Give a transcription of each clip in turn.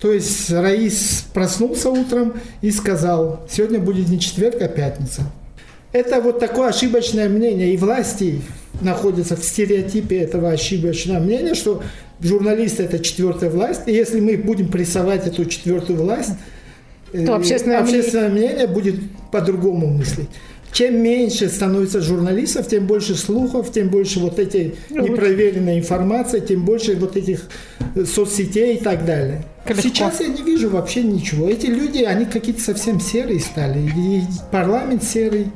То есть Раис проснулся утром и сказал, сегодня будет не четверг, а пятница. Это вот такое ошибочное мнение, и власти находятся в стереотипе этого ошибочного мнения, что журналисты – это четвертая власть, и если мы будем прессовать эту четвертую власть, то э, общественное, общественное мнение, мнение будет по-другому мыслить. Чем меньше становится журналистов, тем больше слухов, тем больше вот этой непроверенной информации, тем больше вот этих э, соцсетей и так далее. Легко. Сейчас я не вижу вообще ничего. Эти люди, они какие-то совсем серые стали. И парламент серый,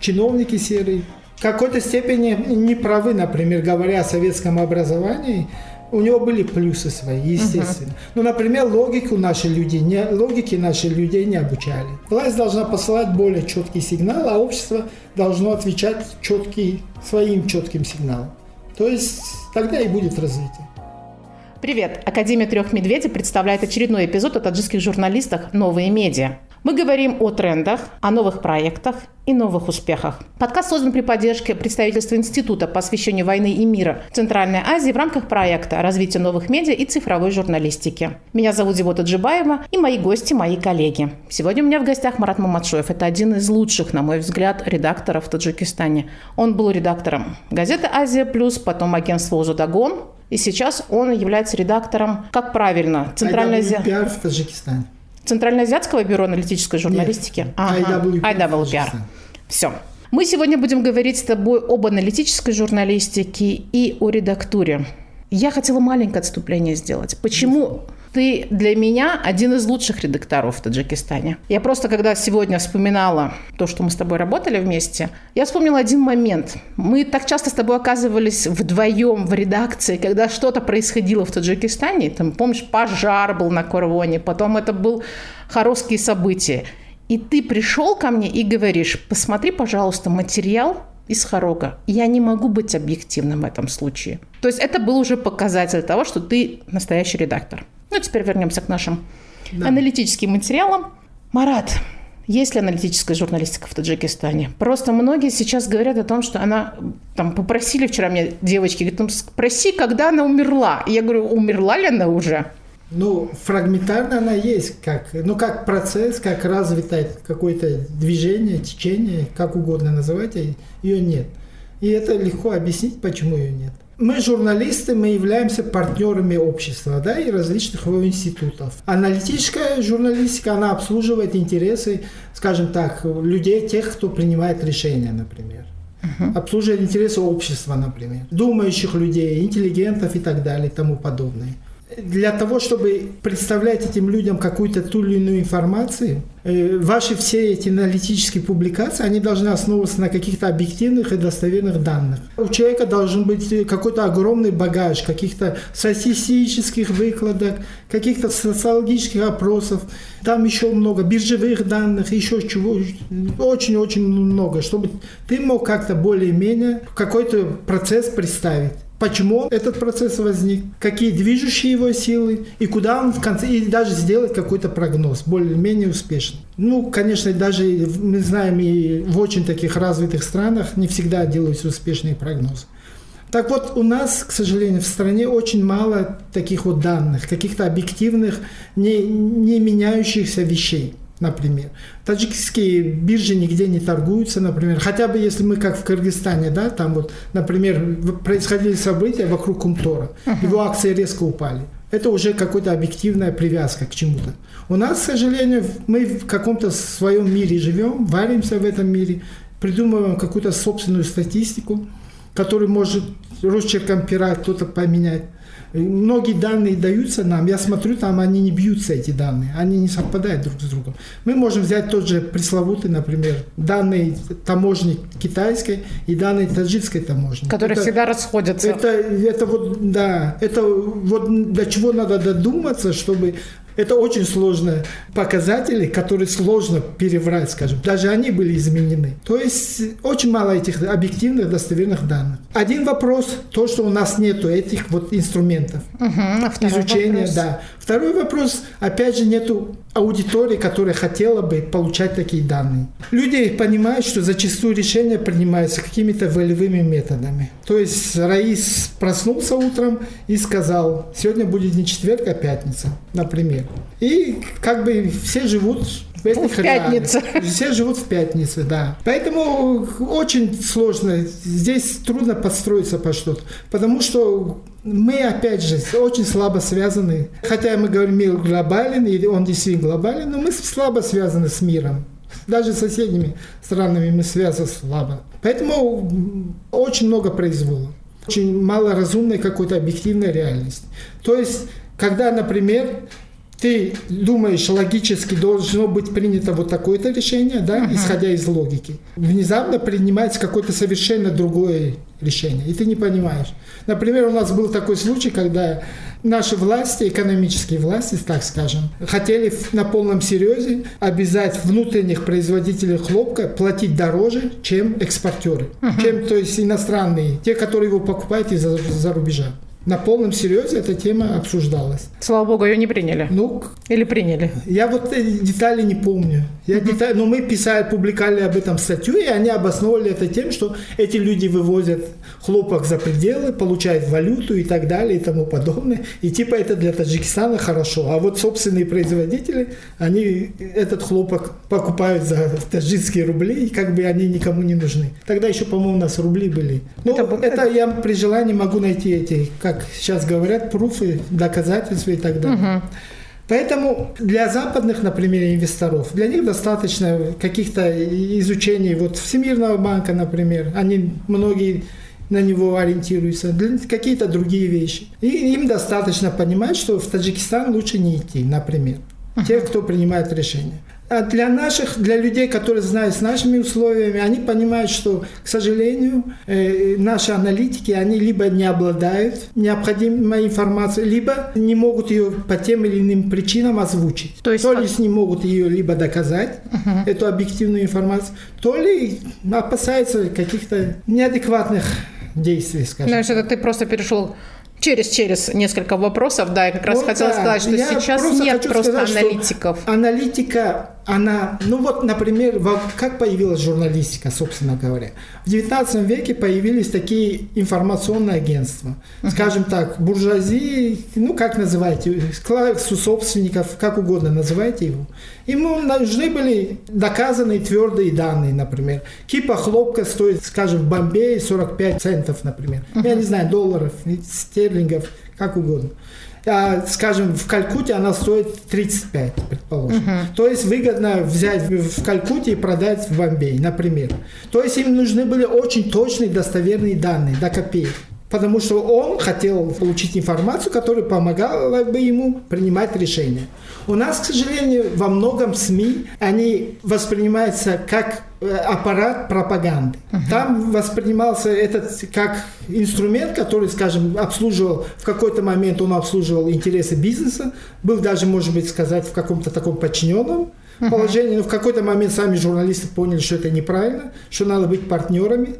чиновники серые. В какой-то степени не правы, например, говоря о советском образовании, у него были плюсы свои, естественно. Uh-huh. Ну, например, логику наши люди не, логики наши людей не обучали. Власть должна посылать более четкий сигнал, а общество должно отвечать четкий, своим четким сигналом. То есть тогда и будет развитие. Привет! Академия трех медведей представляет очередной эпизод о таджикских журналистах «Новые медиа». Мы говорим о трендах, о новых проектах и новых успехах. Подкаст создан при поддержке представительства Института по освещению войны и мира Центральной Азии в рамках проекта «Развитие новых медиа и цифровой журналистики». Меня зовут Зибота Джибаева и мои гости, мои коллеги. Сегодня у меня в гостях Марат Мамадшоев. Это один из лучших, на мой взгляд, редакторов в Таджикистане. Он был редактором газеты «Азия плюс», потом агентства «Узудагон», и сейчас он является редактором, как правильно, Центральной Азии... в Таджикистане. Центральноазиатского бюро аналитической журналистики? Нет. Ага. IWPR. Все. Мы сегодня будем говорить с тобой об аналитической журналистике и о редактуре. Я хотела маленькое отступление сделать. Почему ты для меня один из лучших редакторов в Таджикистане. Я просто, когда сегодня вспоминала то, что мы с тобой работали вместе, я вспомнила один момент. Мы так часто с тобой оказывались вдвоем в редакции, когда что-то происходило в Таджикистане. Там, помнишь, пожар был на Корвоне, потом это был хоросские события. И ты пришел ко мне и говоришь, посмотри, пожалуйста, материал из Хорога. Я не могу быть объективным в этом случае. То есть это был уже показатель того, что ты настоящий редактор. Ну, теперь вернемся к нашим да. аналитическим материалам. Марат, есть ли аналитическая журналистика в Таджикистане? Просто многие сейчас говорят о том, что она, там, попросили вчера мне девочки, говорят, спроси, когда она умерла. И я говорю, умерла ли она уже? Ну, фрагментарно она есть, как, ну, как процесс, как развитое какое-то движение, течение, как угодно называть, ее нет. И это легко объяснить, почему ее нет мы журналисты, мы являемся партнерами общества да, и различных его институтов. Аналитическая журналистика, она обслуживает интересы, скажем так, людей, тех, кто принимает решения, например. Uh-huh. Обслуживает интересы общества, например. Думающих людей, интеллигентов и так далее и тому подобное для того, чтобы представлять этим людям какую-то ту или иную информацию, э, ваши все эти аналитические публикации, они должны основываться на каких-то объективных и достоверных данных. У человека должен быть какой-то огромный багаж каких-то статистических выкладок, каких-то социологических опросов, там еще много биржевых данных, еще чего, очень-очень много, чтобы ты мог как-то более-менее какой-то процесс представить почему этот процесс возник, какие движущие его силы и куда он в конце, и даже сделать какой-то прогноз более-менее успешный. Ну, конечно, даже мы знаем и в очень таких развитых странах не всегда делаются успешные прогнозы. Так вот, у нас, к сожалению, в стране очень мало таких вот данных, каких-то объективных, не, не меняющихся вещей например. Таджикские биржи нигде не торгуются, например. Хотя бы если мы как в Кыргызстане, да, там вот, например, происходили события вокруг Кумтора, uh-huh. его акции резко упали. Это уже какая-то объективная привязка к чему-то. У нас, к сожалению, мы в каком-то своем мире живем, варимся в этом мире, придумываем какую-то собственную статистику, которую может росчерком пера кто-то поменять. Многие данные даются нам, я смотрю, там они не бьются, эти данные, они не совпадают друг с другом. Мы можем взять тот же пресловутый, например, данные таможни китайской и данные таджикской таможни. Которые это, всегда расходятся. Это, это вот, да, это вот до чего надо додуматься, чтобы Это очень сложные показатели, которые сложно переврать, скажем. Даже они были изменены. То есть очень мало этих объективных достоверных данных. Один вопрос, то, что у нас нету этих вот инструментов. Угу, изучения, вопрос. да. Второй вопрос, опять же, нету аудитории, которая хотела бы получать такие данные. Люди понимают, что зачастую решения принимаются какими-то волевыми методами. То есть Раис проснулся утром и сказал, сегодня будет не четверг, а пятница, например. И как бы все живут в этих В пятницу. реалиях. Все живут в пятницу, да. Поэтому очень сложно. Здесь трудно подстроиться по что-то. Потому что мы, опять же, очень слабо связаны. Хотя мы говорим, мир глобален, и он действительно глобален, но мы слабо связаны с миром. Даже с соседними странами мы связаны слабо. Поэтому очень много произвола. Очень мало разумной какой-то объективной реальности. То есть, когда, например, ты думаешь, логически должно быть принято вот такое-то решение, да, исходя из логики. Внезапно принимается какое-то совершенно другое решение, и ты не понимаешь. Например, у нас был такой случай, когда наши власти, экономические власти, так скажем, хотели на полном серьезе обязать внутренних производителей хлопка платить дороже, чем экспортеры, чем, то есть, иностранные, те, которые его покупают из-за за рубежа. На полном серьезе эта тема обсуждалась. Слава богу, ее не приняли. Ну, Или приняли? я вот эти детали не помню. Я детали, но мы писали, публиковали об этом статью, и они обосновывали это тем, что эти люди вывозят хлопок за пределы, получают валюту и так далее и тому подобное. И типа это для Таджикистана хорошо. А вот собственные производители, они этот хлопок покупают за таджикские рубли, и как бы они никому не нужны. Тогда еще, по-моему, у нас рубли были. Ну, Это это, я при желании могу найти эти, как сейчас говорят, пруфы, доказательства и так далее. Поэтому для западных, например, инвесторов, для них достаточно каких-то изучений вот Всемирного банка, например, они многие на него ориентируются, какие-то другие вещи. И им достаточно понимать, что в Таджикистан лучше не идти, например. Те, кто принимает решения. А для наших, для людей, которые знают с нашими условиями, они понимают, что, к сожалению, э, наши аналитики, они либо не обладают необходимой информацией, либо не могут ее по тем или иным причинам озвучить. То есть то ли не могут ее либо доказать, эту объективную информацию, то ли опасаются каких-то неадекватных действий, скажем. Знаешь, это ты просто перешел через через несколько вопросов, да, я как раз Вот хотела да. сказать, что сейчас просто нет просто сказать, аналитиков. Аналитика, она, ну вот, например, как появилась журналистика, собственно говоря. В 19 веке появились такие информационные агентства. Скажем так, буржуазии, ну как называете, классу собственников, как угодно называйте его. Ему нужны были доказанные твердые данные, например. Кипа хлопка стоит, скажем, в Бомбее 45 центов, например. Я не знаю, долларов, стерлингов, как угодно. А, скажем, в Калькутте она стоит 35, предположим. То есть выгодно взять в Калькутте и продать в Бомбее, например. То есть им нужны были очень точные, достоверные данные, до копеек. Потому что он хотел получить информацию, которая помогала бы ему принимать решения. У нас, к сожалению, во многом СМИ, они воспринимаются как э, аппарат пропаганды. Там воспринимался этот как инструмент, который, скажем, обслуживал, в какой-то момент он обслуживал интересы бизнеса, был даже, может быть, сказать, в каком-то таком подчиненном положении, но в какой-то момент сами журналисты поняли, что это неправильно, что надо быть партнерами,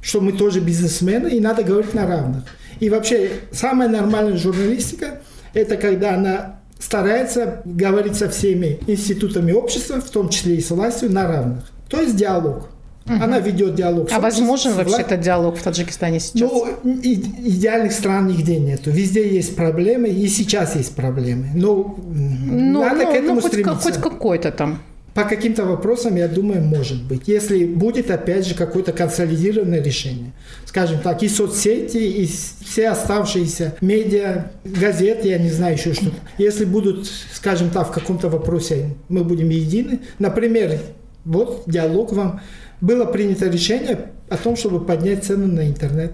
что мы тоже бизнесмены, и надо говорить на равных. И вообще, самая нормальная журналистика – это когда она старается говорить со всеми институтами общества, в том числе и с властью, на равных. То есть диалог. Она ведет диалог. А возможен обществом, с вообще вла- этот диалог в Таджикистане сейчас? ну, идеальных стран нигде нету. Везде есть проблемы, и сейчас есть проблемы. Но м, ну, надо ну, к этому ну, хоть, стремиться. хоть какой-то там. По каким-то вопросам, я думаю, может быть. Если будет, опять же, какое-то консолидированное решение. Скажем так, и соцсети, и все оставшиеся медиа, газеты, я не знаю еще что-то. Если будут, скажем так, в каком-то вопросе мы будем едины. Например, вот диалог вам. Было принято решение о том, чтобы поднять цены на интернет.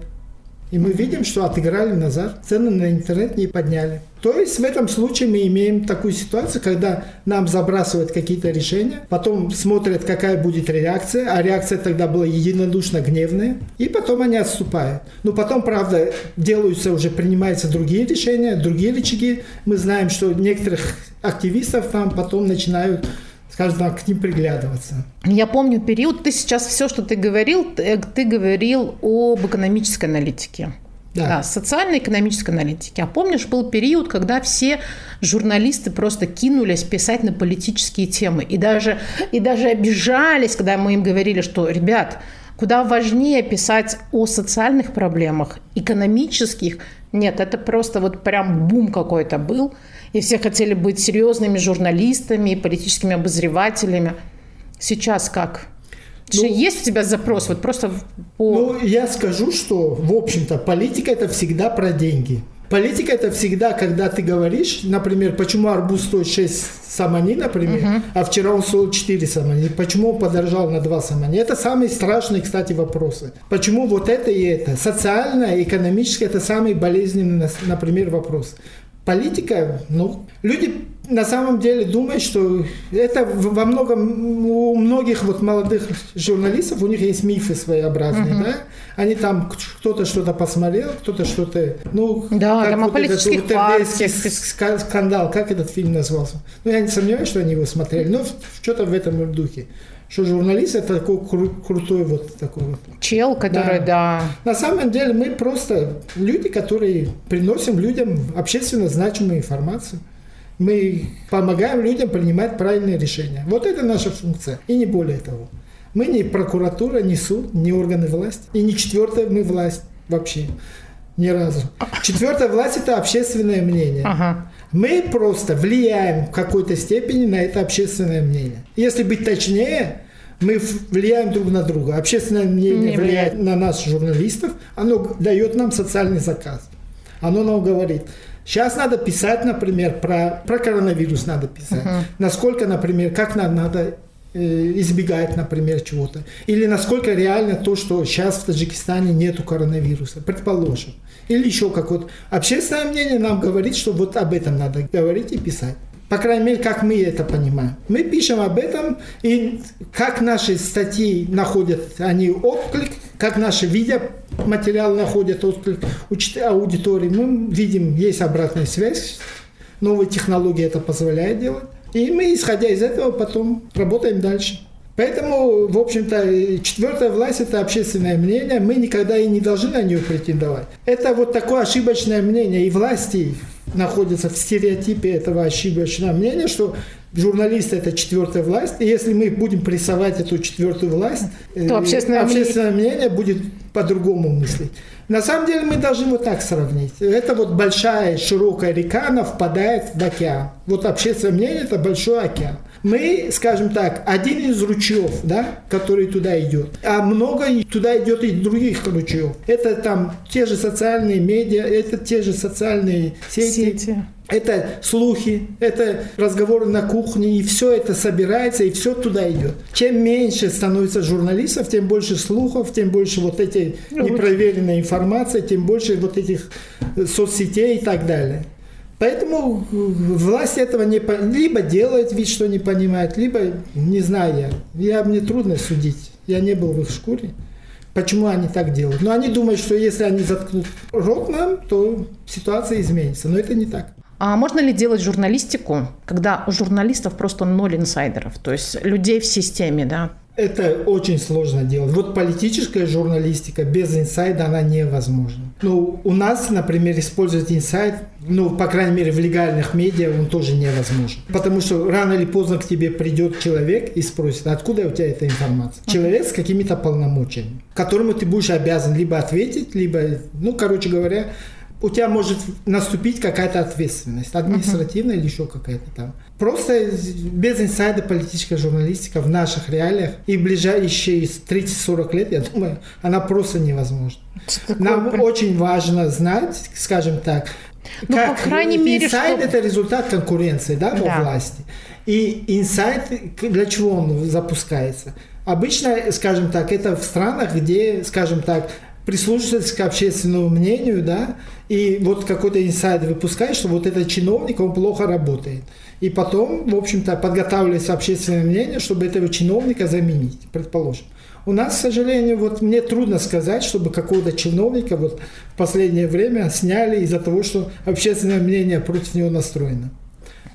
И мы видим, что отыграли назад, цены на интернет не подняли. То есть в этом случае мы имеем такую ситуацию, когда нам забрасывают какие-то решения, потом смотрят, какая будет реакция, а реакция тогда была единодушно гневная, и потом они отступают. Но потом, правда, делаются уже, принимаются другие решения, другие рычаги. Мы знаем, что некоторых активистов там потом начинают скажем так, к ним приглядываться. Я помню период, ты сейчас все, что ты говорил, ты, ты говорил об экономической аналитике. Да. да, социальной экономической аналитики. А помнишь, был период, когда все журналисты просто кинулись писать на политические темы. И даже, и даже обижались, когда мы им говорили, что, ребят, куда важнее писать о социальных проблемах, экономических. Нет, это просто вот прям бум какой-то был и все хотели быть серьезными журналистами и политическими обозревателями. Сейчас как? Ну, есть у тебя запрос? Вот просто по... Ну, я скажу, что, в общем-то, политика – это всегда про деньги. Политика это всегда, когда ты говоришь, например, почему арбуз стоит 6 самани, например, uh-huh. а вчера он стоил 4 самани, почему он подорожал на 2 самани. Это самые страшные, кстати, вопросы. Почему вот это и это? Социально, экономически это самый болезненный, например, вопрос политика, ну, люди на самом деле думают, что это во многом у многих вот молодых журналистов у них есть мифы своеобразные, uh-huh. да? Они там кто-то что-то посмотрел, кто-то что-то, ну, да, как вот этот вот скандал, как этот фильм назывался? Ну, я не сомневаюсь, что они его смотрели, но что-то в этом духе что журналист это такой кру- крутой вот такой вот. Чел, который, да. да. На самом деле мы просто люди, которые приносим людям общественно значимую информацию. Мы помогаем людям принимать правильные решения. Вот это наша функция, и не более того. Мы не прокуратура, не суд, не органы власти, и не четвертая мы власть вообще. Ни разу. Четвертая власть – это общественное мнение. Ага. Мы просто влияем в какой-то степени на это общественное мнение. Если быть точнее, мы влияем друг на друга. Общественное мнение Не влияет влияет на нас, журналистов, оно дает нам социальный заказ. Оно нам говорит, сейчас надо писать, например, про, про коронавирус надо писать. Uh-huh. Насколько, например, как нам надо э, избегать, например, чего-то. Или насколько реально то, что сейчас в Таджикистане нету коронавируса, предположим или еще какое-то. Общественное мнение нам говорит, что вот об этом надо говорить и писать. По крайней мере, как мы это понимаем. Мы пишем об этом, и как наши статьи находят они отклик, как наши видеоматериалы находят отклик у аудитории. Мы видим, есть обратная связь, новые технологии это позволяют делать. И мы, исходя из этого, потом работаем дальше. Поэтому, в общем-то, четвертая власть – это общественное мнение. Мы никогда и не должны на нее претендовать. Это вот такое ошибочное мнение. И власти находятся в стереотипе этого ошибочного мнения, что журналисты – это четвертая власть. И если мы будем прессовать эту четвертую власть, то э, общественное, общественное мнение... мнение будет по-другому мыслить. На самом деле мы должны вот так сравнить. Это вот большая широкая река, она впадает в океан. Вот общественное мнение – это большой океан мы, скажем так, один из ручьев, да, который туда идет, а много туда идет и других ручьев. Это там те же социальные медиа, это те же социальные сети. сети. Это слухи, это разговоры на кухне, и все это собирается, и все туда идет. Чем меньше становится журналистов, тем больше слухов, тем больше вот этой непроверенной информации, тем больше вот этих соцсетей и так далее. Поэтому власть этого не либо делает вид, что не понимает, либо не знаю я. Я мне трудно судить. Я не был в их шкуре. Почему они так делают? Но они думают, что если они заткнут рот нам, то ситуация изменится. Но это не так. А можно ли делать журналистику, когда у журналистов просто ноль инсайдеров, то есть людей в системе, да? Это очень сложно делать. Вот политическая журналистика без инсайда, она невозможна. Ну, у нас, например, использовать инсайд, ну, по крайней мере, в легальных медиа он тоже невозможен. Потому что рано или поздно к тебе придет человек и спросит, откуда у тебя эта информация? Человек с какими-то полномочиями, которому ты будешь обязан либо ответить, либо, ну, короче говоря, у тебя может наступить какая-то ответственность, административная uh-huh. или еще какая-то там. Просто без инсайда политическая журналистика в наших реалиях и в ближайшие 30-40 лет, я думаю, она просто невозможна. Нам при... очень важно знать, скажем так, ну, как по крайней мере, инсайд что... это результат конкуренции да, во да. власти. И инсайд, для чего он запускается? Обычно, скажем так, это в странах, где, скажем так, прислушиваться к общественному мнению, да, и вот какой-то инсайд выпускать, что вот этот чиновник, он плохо работает. И потом, в общем-то, подготавливается общественное мнение, чтобы этого чиновника заменить, предположим. У нас, к сожалению, вот мне трудно сказать, чтобы какого-то чиновника вот в последнее время сняли из-за того, что общественное мнение против него настроено.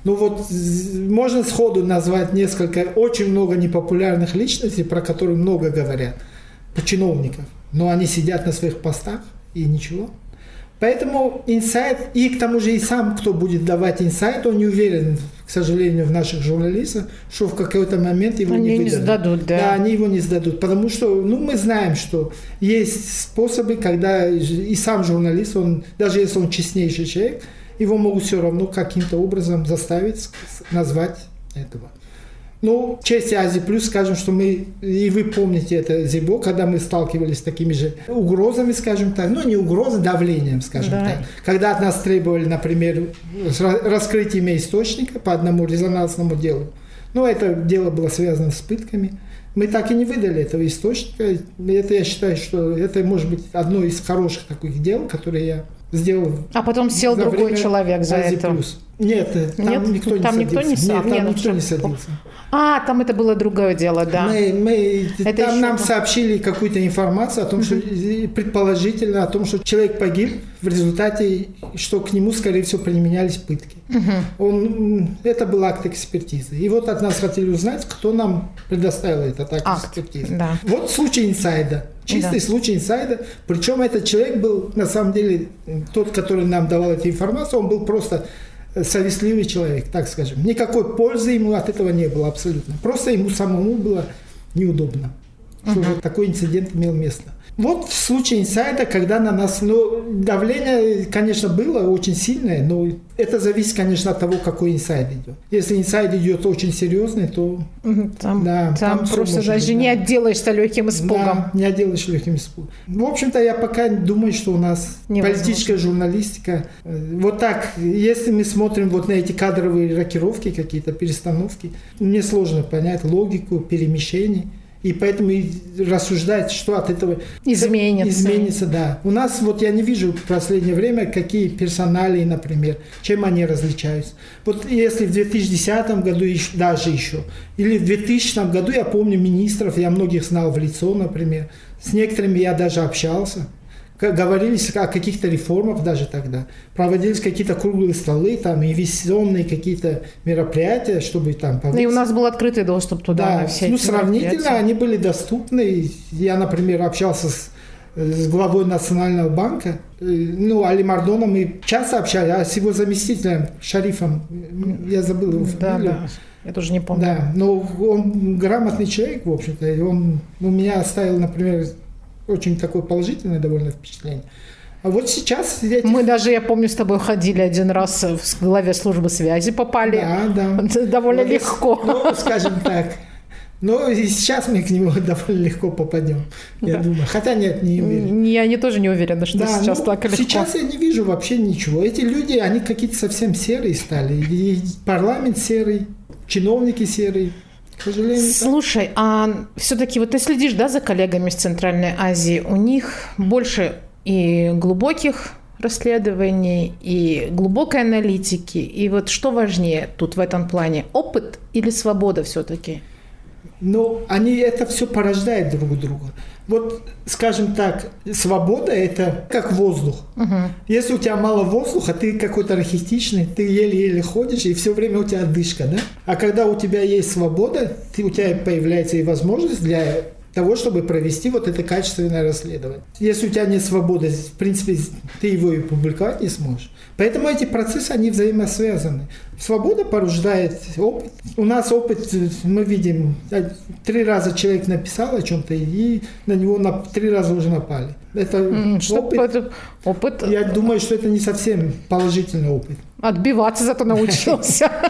Ну вот можно сходу назвать несколько, очень много непопулярных личностей, про которые много говорят, чиновников. Но они сидят на своих постах и ничего. Поэтому инсайт, и к тому же и сам, кто будет давать инсайт, он не уверен, к сожалению, в наших журналистах, что в какой-то момент его они не выдадут. не сдадут, да. Да, они его не сдадут, потому что, ну, мы знаем, что есть способы, когда и сам журналист, он, даже если он честнейший человек, его могут все равно каким-то образом заставить назвать этого. Ну, в честь Азии Плюс скажем, что мы, и вы помните это, Зибо, когда мы сталкивались с такими же угрозами, скажем так, ну, не угрозами, давлением, скажем да. так. Когда от нас требовали, например, раскрытие источника по одному резонансному делу. Ну, это дело было связано с пытками. Мы так и не выдали этого источника. Это я считаю, что это может быть одно из хороших таких дел, которые я сделал. А потом сел другой человек за это. Плюс. Нет, там Нет? никто не там садился. Никто не сад... Нет, там Нет, никто ну, не садился. А, там это было другое дело, да. Мы, мы, это там нам сообщили какую-то информацию о том, что предположительно о том, что человек погиб в результате, что к нему, скорее всего, применялись пытки. Он, это был акт экспертизы. И вот от нас хотели узнать, кто нам предоставил этот акт, акт экспертизы. Да. Вот случай инсайда. Чистый да. случай инсайда. Причем этот человек был, на самом деле, тот, который нам давал эту информацию, он был просто совестливый человек, так скажем. Никакой пользы ему от этого не было абсолютно. Просто ему самому было неудобно, что вот такой инцидент имел место. Вот в случае инсайда, когда на нас, ну, давление, конечно, было очень сильное, но это зависит, конечно, от того, какой инсайд идет. Если инсайд идет очень серьезный, то... Там, да, там, там просто даже быть, не да. отделаешься легким испугом. Да, не отделаешь легким испугом. В общем-то, я пока думаю, что у нас Невозможно. политическая журналистика... Э, вот так, если мы смотрим вот на эти кадровые рокировки какие-то, перестановки, мне сложно понять логику перемещений. И поэтому и рассуждать, что от этого изменится. изменится. Да. У нас вот я не вижу в последнее время, какие персоналии, например, чем они различаются. Вот если в 2010 году даже еще, или в 2000 году я помню министров, я многих знал в лицо, например, с некоторыми я даже общался говорились о каких-то реформах даже тогда. Проводились какие-то круглые столы, там, инвестиционные какие-то мероприятия, чтобы там повысить. И у нас был открытый доступ туда. Да, все ну, сравнительно они были доступны. Я, например, общался с, с главой Национального банка, э, ну, Али Мардоном мы часто общались, а с его заместителем, Шарифом, я забыл его фамилию. Да, да. Я тоже не помню. Да, но он грамотный человек, в общем-то. Он у меня оставил, например, очень такое положительное довольно впечатление. А вот сейчас... Этих... Мы даже, я помню, с тобой ходили один раз в главе службы связи, попали. Да, да. Довольно ну, легко. Ну, скажем так. Но и сейчас мы к нему довольно легко попадем, я да. думаю. Хотя нет, не уверен. Я не тоже не уверена, что да, сейчас ну, так легко. Сейчас я не вижу вообще ничего. Эти люди, они какие-то совсем серые стали. И парламент серый, чиновники серые к сожалению. Слушай, а все-таки вот ты следишь, да, за коллегами из Центральной Азии, у них больше и глубоких расследований, и глубокой аналитики. И вот что важнее тут в этом плане, опыт или свобода все-таки? Ну, они это все порождают друг друга. Вот, скажем так, свобода – это как воздух. Угу. Если у тебя мало воздуха, ты какой-то рахистичный, ты еле-еле ходишь, и все время у тебя отдышка, да? А когда у тебя есть свобода, ты, у тебя появляется и возможность для того, чтобы провести вот это качественное расследование. Если у тебя нет свободы, в принципе, ты его и публиковать не сможешь. Поэтому эти процессы, они взаимосвязаны. Свобода порождает опыт. У нас опыт, мы видим, три раза человек написал о чем-то, и на него на три раза уже напали. Это что опыт, опыт. Я думаю, что это не совсем положительный опыт. Отбиваться зато научился.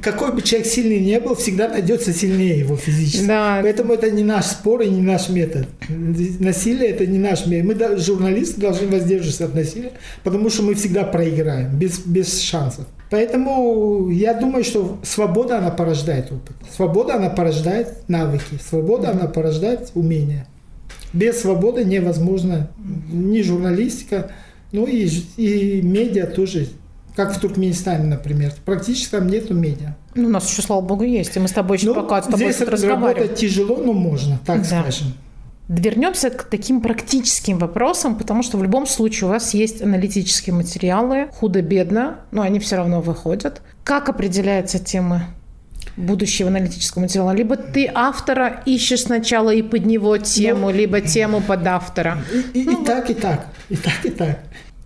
Какой бы человек сильный не был, всегда найдется сильнее его физически. Да. Поэтому это не наш спор и не наш метод. Насилие это не наш метод. Мы, журналисты, должны воздерживаться от насилия, потому что мы всегда проиграем, без, без шансов. Поэтому я думаю, что свобода, она порождает опыт. Свобода, она порождает навыки. Свобода, она порождает умения. Без свободы невозможно ни журналистика, ну и, и медиа тоже, как в Туркменистане, например. Практически там нету медиа. Ну, у нас еще, слава богу, есть. И мы с тобой еще Ну, пока с тобой здесь работать тяжело, но можно, так Да. скажем. Вернемся к таким практическим вопросам, потому что в любом случае у вас есть аналитические материалы, худо-бедно, но они все равно выходят. Как определяется тема будущего аналитического материала? Либо ты автора ищешь сначала и под него тему, либо тему под автора. И, и- Ну, и так, и так, и так, и так.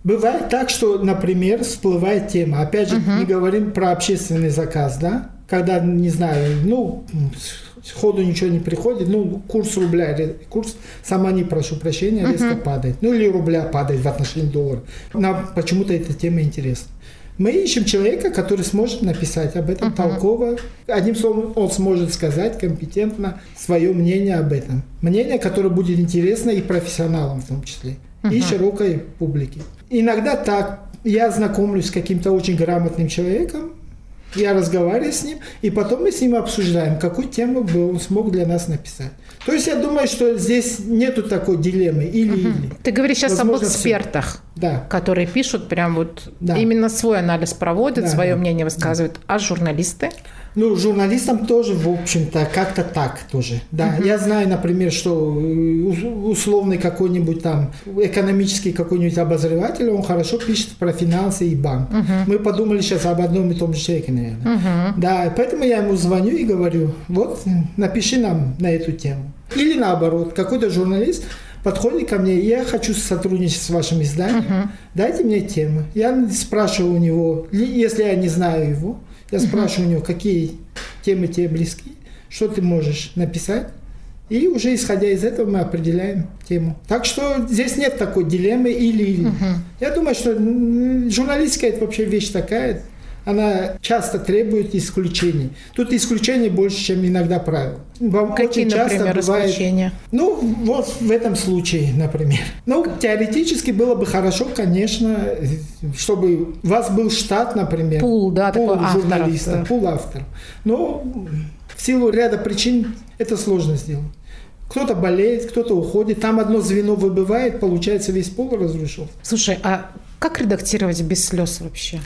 Бывает так, что, например, всплывает тема. Опять же, не говорим про общественный заказ, да? Когда, не знаю, ну, сходу ничего не приходит, ну, курс рубля, курс, сама не прошу прощения, резко падает. Ну, или рубля падает в отношении доллара. Нам почему-то эта тема интересна. Мы ищем человека, который сможет написать об этом толково. Одним словом, он сможет сказать компетентно свое мнение об этом. Мнение, которое будет интересно и профессионалам в том числе, и широкой публике. Иногда так. Я знакомлюсь с каким-то очень грамотным человеком, я разговариваю с ним, и потом мы с ним обсуждаем, какую тему бы он смог для нас написать. То есть я думаю, что здесь нету такой дилеммы или-или. Ты говоришь сейчас об Возможно, всё. экспертах, Да. которые пишут прям вот Да. именно свой анализ проводят, Да, свое да. мнение высказывают. А журналисты? Ну, журналистам тоже, в общем-то, как-то так тоже. Да, я знаю, например, что э, ус- условный какой-нибудь там экономический какой-нибудь обозреватель, он хорошо пишет про финансы и банк. Мы подумали сейчас об одном и том же человеке, наверное. Да, поэтому я ему звоню и говорю, вот, напиши нам на эту тему. Или наоборот, какой-то журналист подходит ко мне, я хочу сотрудничать с вашим изданием, дайте мне тему. Я спрашиваю у него, ли- если я не знаю его, я спрашиваю у него, какие темы тебе близки, что ты можешь написать. И уже исходя из этого мы определяем тему. Так что здесь нет такой дилеммы или-или. Я думаю, что журналистика это вообще вещь такая, она часто требует исключений. Тут исключений больше, чем иногда правил. Вам Какие, очень часто например, бывает- исключения? ну, вот в этом случае, например. Ну, теоретически было бы хорошо, конечно, чтобы у вас был штат, например. Пул, да, пул такой журналистов, да. пул авторов. Но в силу ряда причин это сложно сделать. Кто-то болеет, кто-то уходит. Там одно звено выбывает, получается, весь пол разрушил. Слушай, а как редактировать без слез вообще?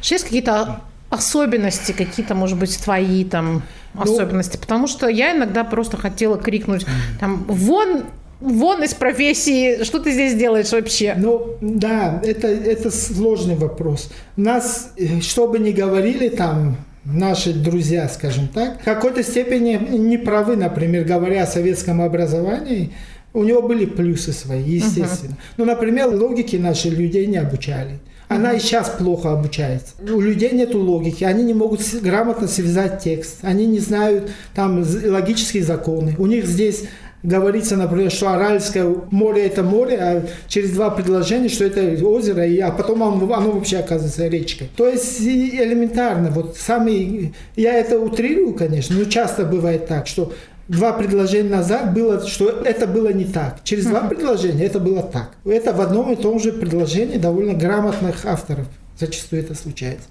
Что Есть какие-то особенности, какие-то, может быть, твои там Ну, особенности? Потому что я иногда просто хотела крикнуть там «Вон, вон из профессии! Что ты здесь делаешь вообще?» Ну, да, это, это сложный вопрос. Нас, э, что бы ни говорили там наши друзья, скажем так, в какой-то степени не правы, например, говоря о советском образовании, у него были плюсы свои, естественно. Ну, например, логики наши людей не обучали. Она и сейчас плохо обучается. У людей нет логики, они не могут грамотно связать текст, они не знают там логические законы. У них здесь говорится, например, что Аральское море это море, а через два предложения, что это озеро, и, а потом оно, оно вообще оказывается речкой. То есть элементарно, вот сами, я это утрирую, конечно, но часто бывает так, что два предложения назад было, что это было не так. Через два предложения это было так. Это в одном и том же предложении довольно грамотных авторов. Зачастую это случается.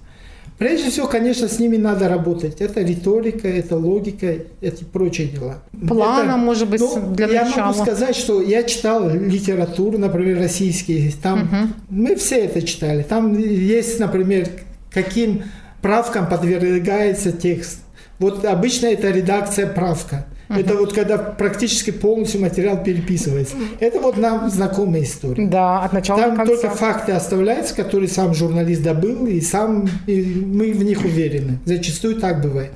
Прежде всего, конечно, с ними надо работать. Это риторика, это логика, эти прочие дела. Плана, Это- может быть, ну, для я начала. могу сказать, что я читал литературу, например, российский. Там мы все это читали. Там есть, например, каким правкам подвергается текст. Вот обычно это редакция правка. Это вот когда практически полностью материал переписывается. Это вот нам знакомая история. Да, от начала Там до конца. только факты оставляются, которые сам журналист добыл, и сам и мы в них уверены. Зачастую так бывает.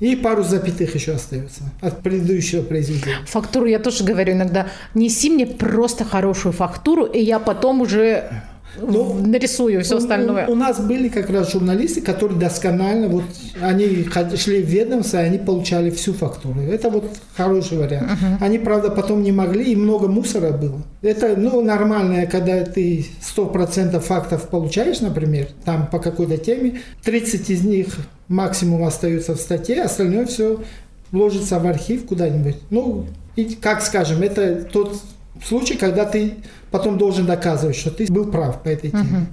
И пару запятых еще остается от предыдущего произведения. Фактуру я тоже говорю иногда. Неси мне просто хорошую фактуру, и я потом уже Ну, нарисую все остальное. У, у нас были как раз журналисты, которые досконально, вот они шли в ведомство, и они получали всю фактуру. Это вот хороший вариант. Они, правда, потом не могли, и много мусора было. Это, ну, нормальное, когда ты 100% фактов получаешь, например, там по какой-то теме, 30 из них максимум остаются в статье, остальное все вложится в архив куда-нибудь. Ну, и, как скажем, это тот случай, когда ты потом должен доказывать, что ты был прав по этой теме.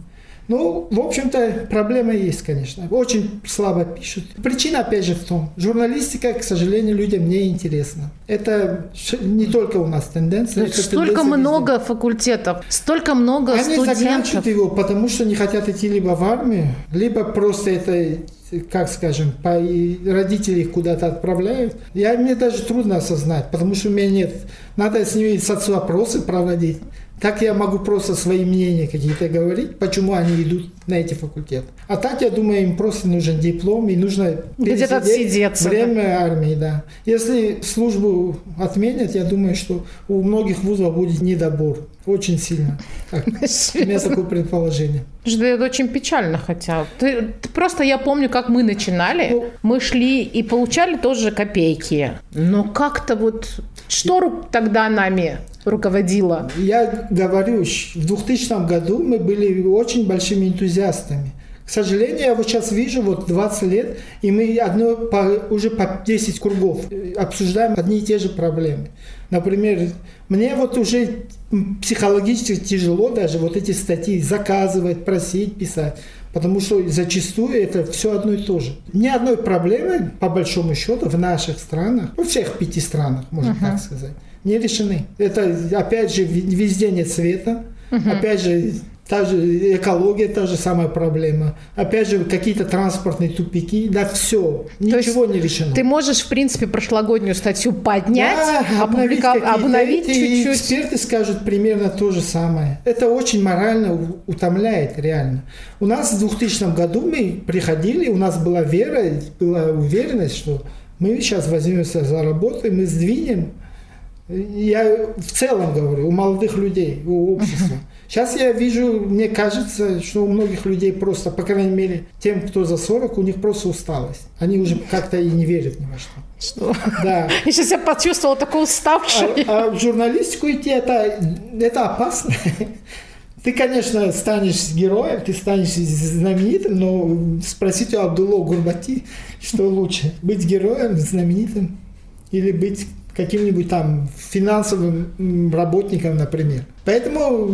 Ну, в общем-то, проблема есть, конечно. Очень слабо пишут. Причина, опять же, в том, журналистика, к сожалению, людям не интересна. Это не только у нас тенденция. Это столько тенденция много везде. факультетов, столько много Они студентов. Они заканчивают его, потому что не хотят идти либо в армию, либо просто это как скажем, по, родители их куда-то отправляют, я, мне даже трудно осознать, потому что у меня нет. Надо с ними соцвопросы проводить. Так я могу просто свои мнения какие-то говорить, почему они идут на эти факультеты. А так, я думаю, им просто нужен диплом и нужно где-то отсидеться. Время да. армии, да. Если службу отменят, я думаю, что у многих вузов будет недобор. Очень сильно. Так, у меня такое предположение. Это очень печально, хотя. Ты, ты, просто я помню, как мы начинали. Ну, мы шли и получали тоже копейки. Но как-то вот... Что тогда нами руководила? Я говорю, в 2000 году мы были очень большими энтузиастами. К сожалению, я вот сейчас вижу, вот 20 лет, и мы одно, по, уже по 10 кругов обсуждаем одни и те же проблемы. Например, мне вот уже психологически тяжело даже вот эти статьи заказывать, просить, писать. Потому что зачастую это все одно и то же. Ни одной проблемы, по большому счету, в наших странах, во всех пяти странах, можно uh-huh. так сказать, не решены. Это, опять же, везде нет света. Uh-huh. Опять же, Та же экология, та же самая проблема. Опять же, какие-то транспортные тупики. Да все, ничего не решено. Ты можешь, в принципе, прошлогоднюю статью поднять, да, обновить, обновить чуть-чуть. И эксперты скажут примерно то же самое. Это очень морально утомляет, реально. У нас в 2000 году мы приходили, у нас была вера, была уверенность, что мы сейчас возьмемся за работу, и мы сдвинем. Я в целом говорю, у молодых людей, у общества. Сейчас я вижу, мне кажется, что у многих людей просто, по крайней мере, тем, кто за 40, у них просто усталость. Они уже как-то и не верят ни во что. Что? Да. Я сейчас я почувствовала такую уставшую. А, а в журналистику идти это, это опасно. Ты, конечно, станешь героем, ты станешь знаменитым, но спросите у Абдулла Гурбати, что лучше, быть героем, знаменитым или быть каким-нибудь там финансовым работником, например. Поэтому,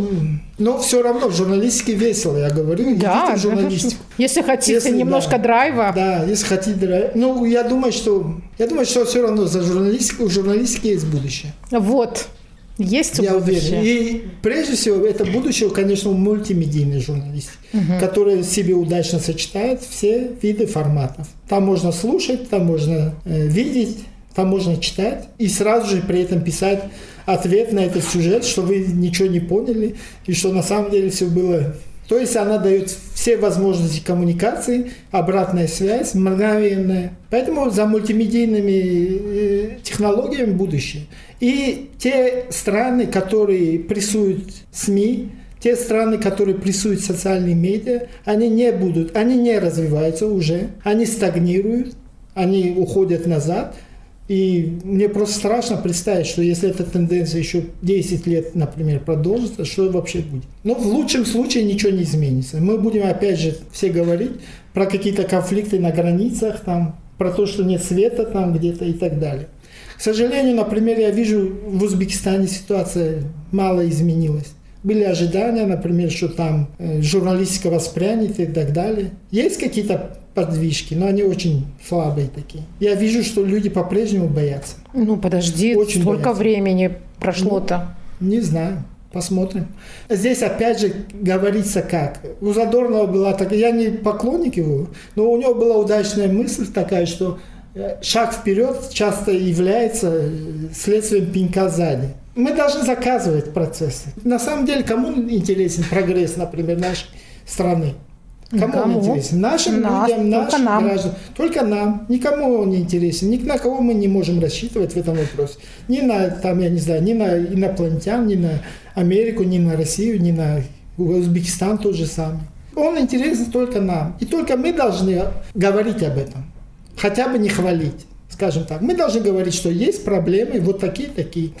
но все равно в журналистике весело, я говорю, да, идите в журналистику. Если хотите если, немножко да, драйва. Да, если хотите драйва. Ну, я думаю, что я думаю, что все равно за журналистику, у журналистики есть будущее. Вот. Есть Я будущее. уверен. И прежде всего, это будущее, конечно, у мультимедийной журналистики, угу. которая себе удачно сочетает все виды форматов. Там можно слушать, там можно э, видеть, там можно читать и сразу же при этом писать ответ на этот сюжет, что вы ничего не поняли и что на самом деле все было. То есть она дает все возможности коммуникации, обратная связь, мгновенная. Поэтому за мультимедийными э, технологиями будущее. И те страны, которые прессуют СМИ, те страны, которые прессуют социальные медиа, они не будут, они не развиваются уже, они стагнируют, они уходят назад. И мне просто страшно представить, что если эта тенденция еще 10 лет, например, продолжится, что вообще будет. Но в лучшем случае ничего не изменится. Мы будем опять же все говорить про какие-то конфликты на границах, там, про то, что нет света там где-то и так далее. К сожалению, например, я вижу в Узбекистане ситуация мало изменилась. Были ожидания, например, что там э, журналистика воспрянет и так далее. Есть какие-то подвижки, но они очень слабые такие. Я вижу, что люди по-прежнему боятся. Ну, подожди, очень сколько боятся. времени прошло-то? Ну, не знаю. Посмотрим. Здесь опять же говорится как. У Задорнова была такая, я не поклонник его, но у него была удачная мысль такая, что э, шаг вперед часто является э, следствием пинка сзади. Мы должны заказывать процессы. На самом деле, кому интересен прогресс, например, нашей страны? Кому, Кому? он интересен? Нашим Нас, людям, нашим нам. гражданам. Только нам. Никому он не интересен. Ни на кого мы не можем рассчитывать в этом вопросе. Ни на, там, я не знаю, ни на инопланетян, ни на Америку, ни на Россию, ни на Узбекистан тот же самый. Он интересен только нам. И только мы должны говорить об этом. Хотя бы не хвалить, скажем так. Мы должны говорить, что есть проблемы, вот такие-такие.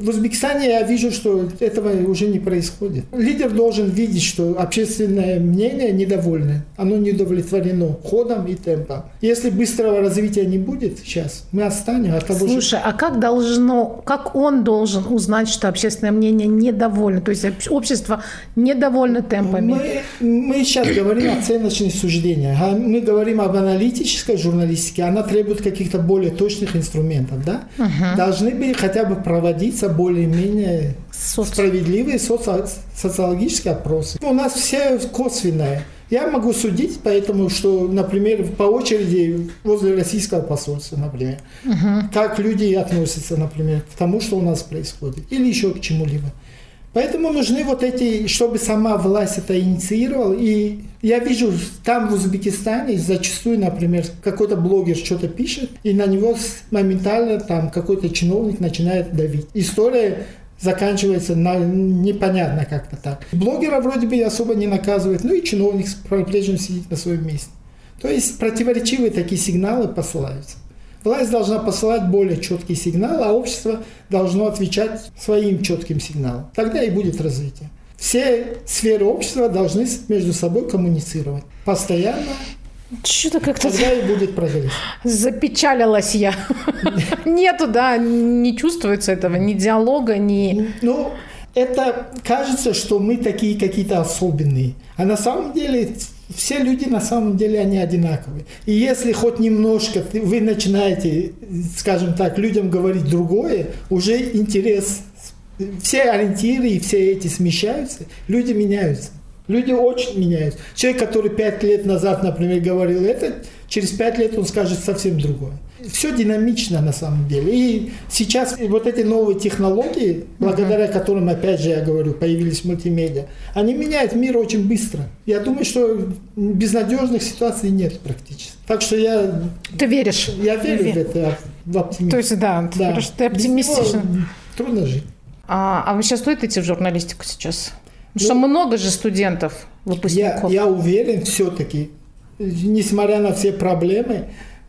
В Узбекистане я вижу, что этого уже не происходит. Лидер должен видеть, что общественное мнение недовольно. Оно не удовлетворено ходом и темпом. Если быстрого развития не будет сейчас, мы отстанем от того, Слушай, а как должно, как он должен узнать, что общественное мнение недовольно? То есть общество недовольно темпами? Мы, мы сейчас говорим о оценочных суждениях. А мы говорим об аналитической журналистике. Она требует каких-то более точных инструментов. Да? Угу. Должны бы хотя бы проводиться более-менее Соци- справедливые соци- социологические опросы. У нас все косвенное. Я могу судить, поэтому что, например, по очереди возле российского посольства, например, как люди относятся, например, к тому, что у нас происходит, или еще к чему-либо. Поэтому нужны вот эти, чтобы сама власть это инициировала. И я вижу там в Узбекистане зачастую, например, какой-то блогер что-то пишет, и на него моментально там какой-то чиновник начинает давить. История заканчивается на, непонятно как-то так. Блогера вроде бы особо не наказывает, ну и чиновник по-прежнему сидит на своем месте. То есть противоречивые такие сигналы посылаются. Власть должна посылать более четкий сигнал, а общество должно отвечать своим четким сигналом. Тогда и будет развитие. Все сферы общества должны между собой коммуницировать. Постоянно, Что-то как-то тогда и будет прогресс. запечалилась я. Нету, да, не чувствуется этого, ни диалога, ни... Ну, это кажется, что мы такие какие-то особенные. А на самом деле все люди на самом деле они одинаковые. И если хоть немножко вы начинаете, скажем так, людям говорить другое, уже интерес, все ориентиры и все эти смещаются, люди меняются. Люди очень меняются. Человек, который пять лет назад, например, говорил это, через пять лет он скажет совсем другое. Все динамично на самом деле. И сейчас вот эти новые технологии, благодаря которым, опять же, я говорю, появились мультимедиа, они меняют мир очень быстро. Я думаю, что безнадежных ситуаций нет практически. Так что я, Ты веришь? я верю Ве- в это, в оптимизм. То есть, да, ты, Да. говоришь, ты оптимистичен. Трудно жить. А, а вообще стоит идти в журналистику сейчас? Потому что много же студентов, Я, выпускников. я уверен все-таки, несмотря на все проблемы,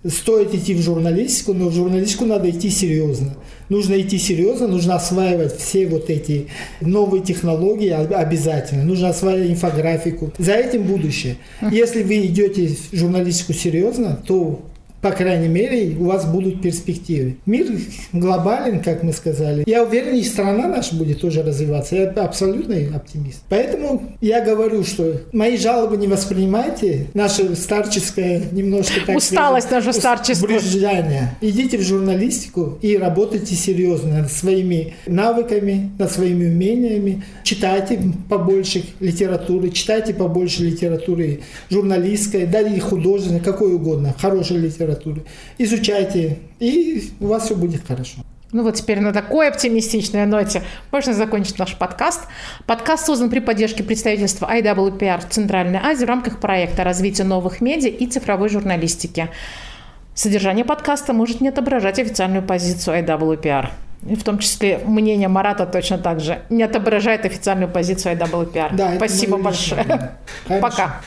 стоит идти в журналистику, но в журналистику надо идти серьезно. Нужно идти серьезно, нужно осваивать все вот эти новые технологии об- обязательно. Нужно осваивать инфографику. За этим будущее. Если вы идете в журналистику серьезно, то по крайней мере, у вас будут перспективы. Мир глобален, как мы сказали. Я уверен, и страна наша будет тоже развиваться. Я абсолютный оптимист. Поэтому я говорю, что мои жалобы не воспринимайте. Наше старческое немножко так Усталость скажем, наша старческая. брюзжание. Идите в журналистику и работайте серьезно над своими навыками, над своими умениями. Читайте побольше литературы, читайте побольше литературы журналистской, да и художественной, какой угодно, хорошей литературы. Изучайте, и у вас все будет хорошо. Ну вот теперь на такой оптимистичной ноте можно закончить наш подкаст. Подкаст создан при поддержке представительства IWPR в Центральной Азии в рамках проекта развития новых медиа и цифровой журналистики. Содержание подкаста может не отображать официальную позицию IWPR. И в том числе мнение Марата точно так же не отображает официальную позицию IWPR. Да, Спасибо большое. Пока.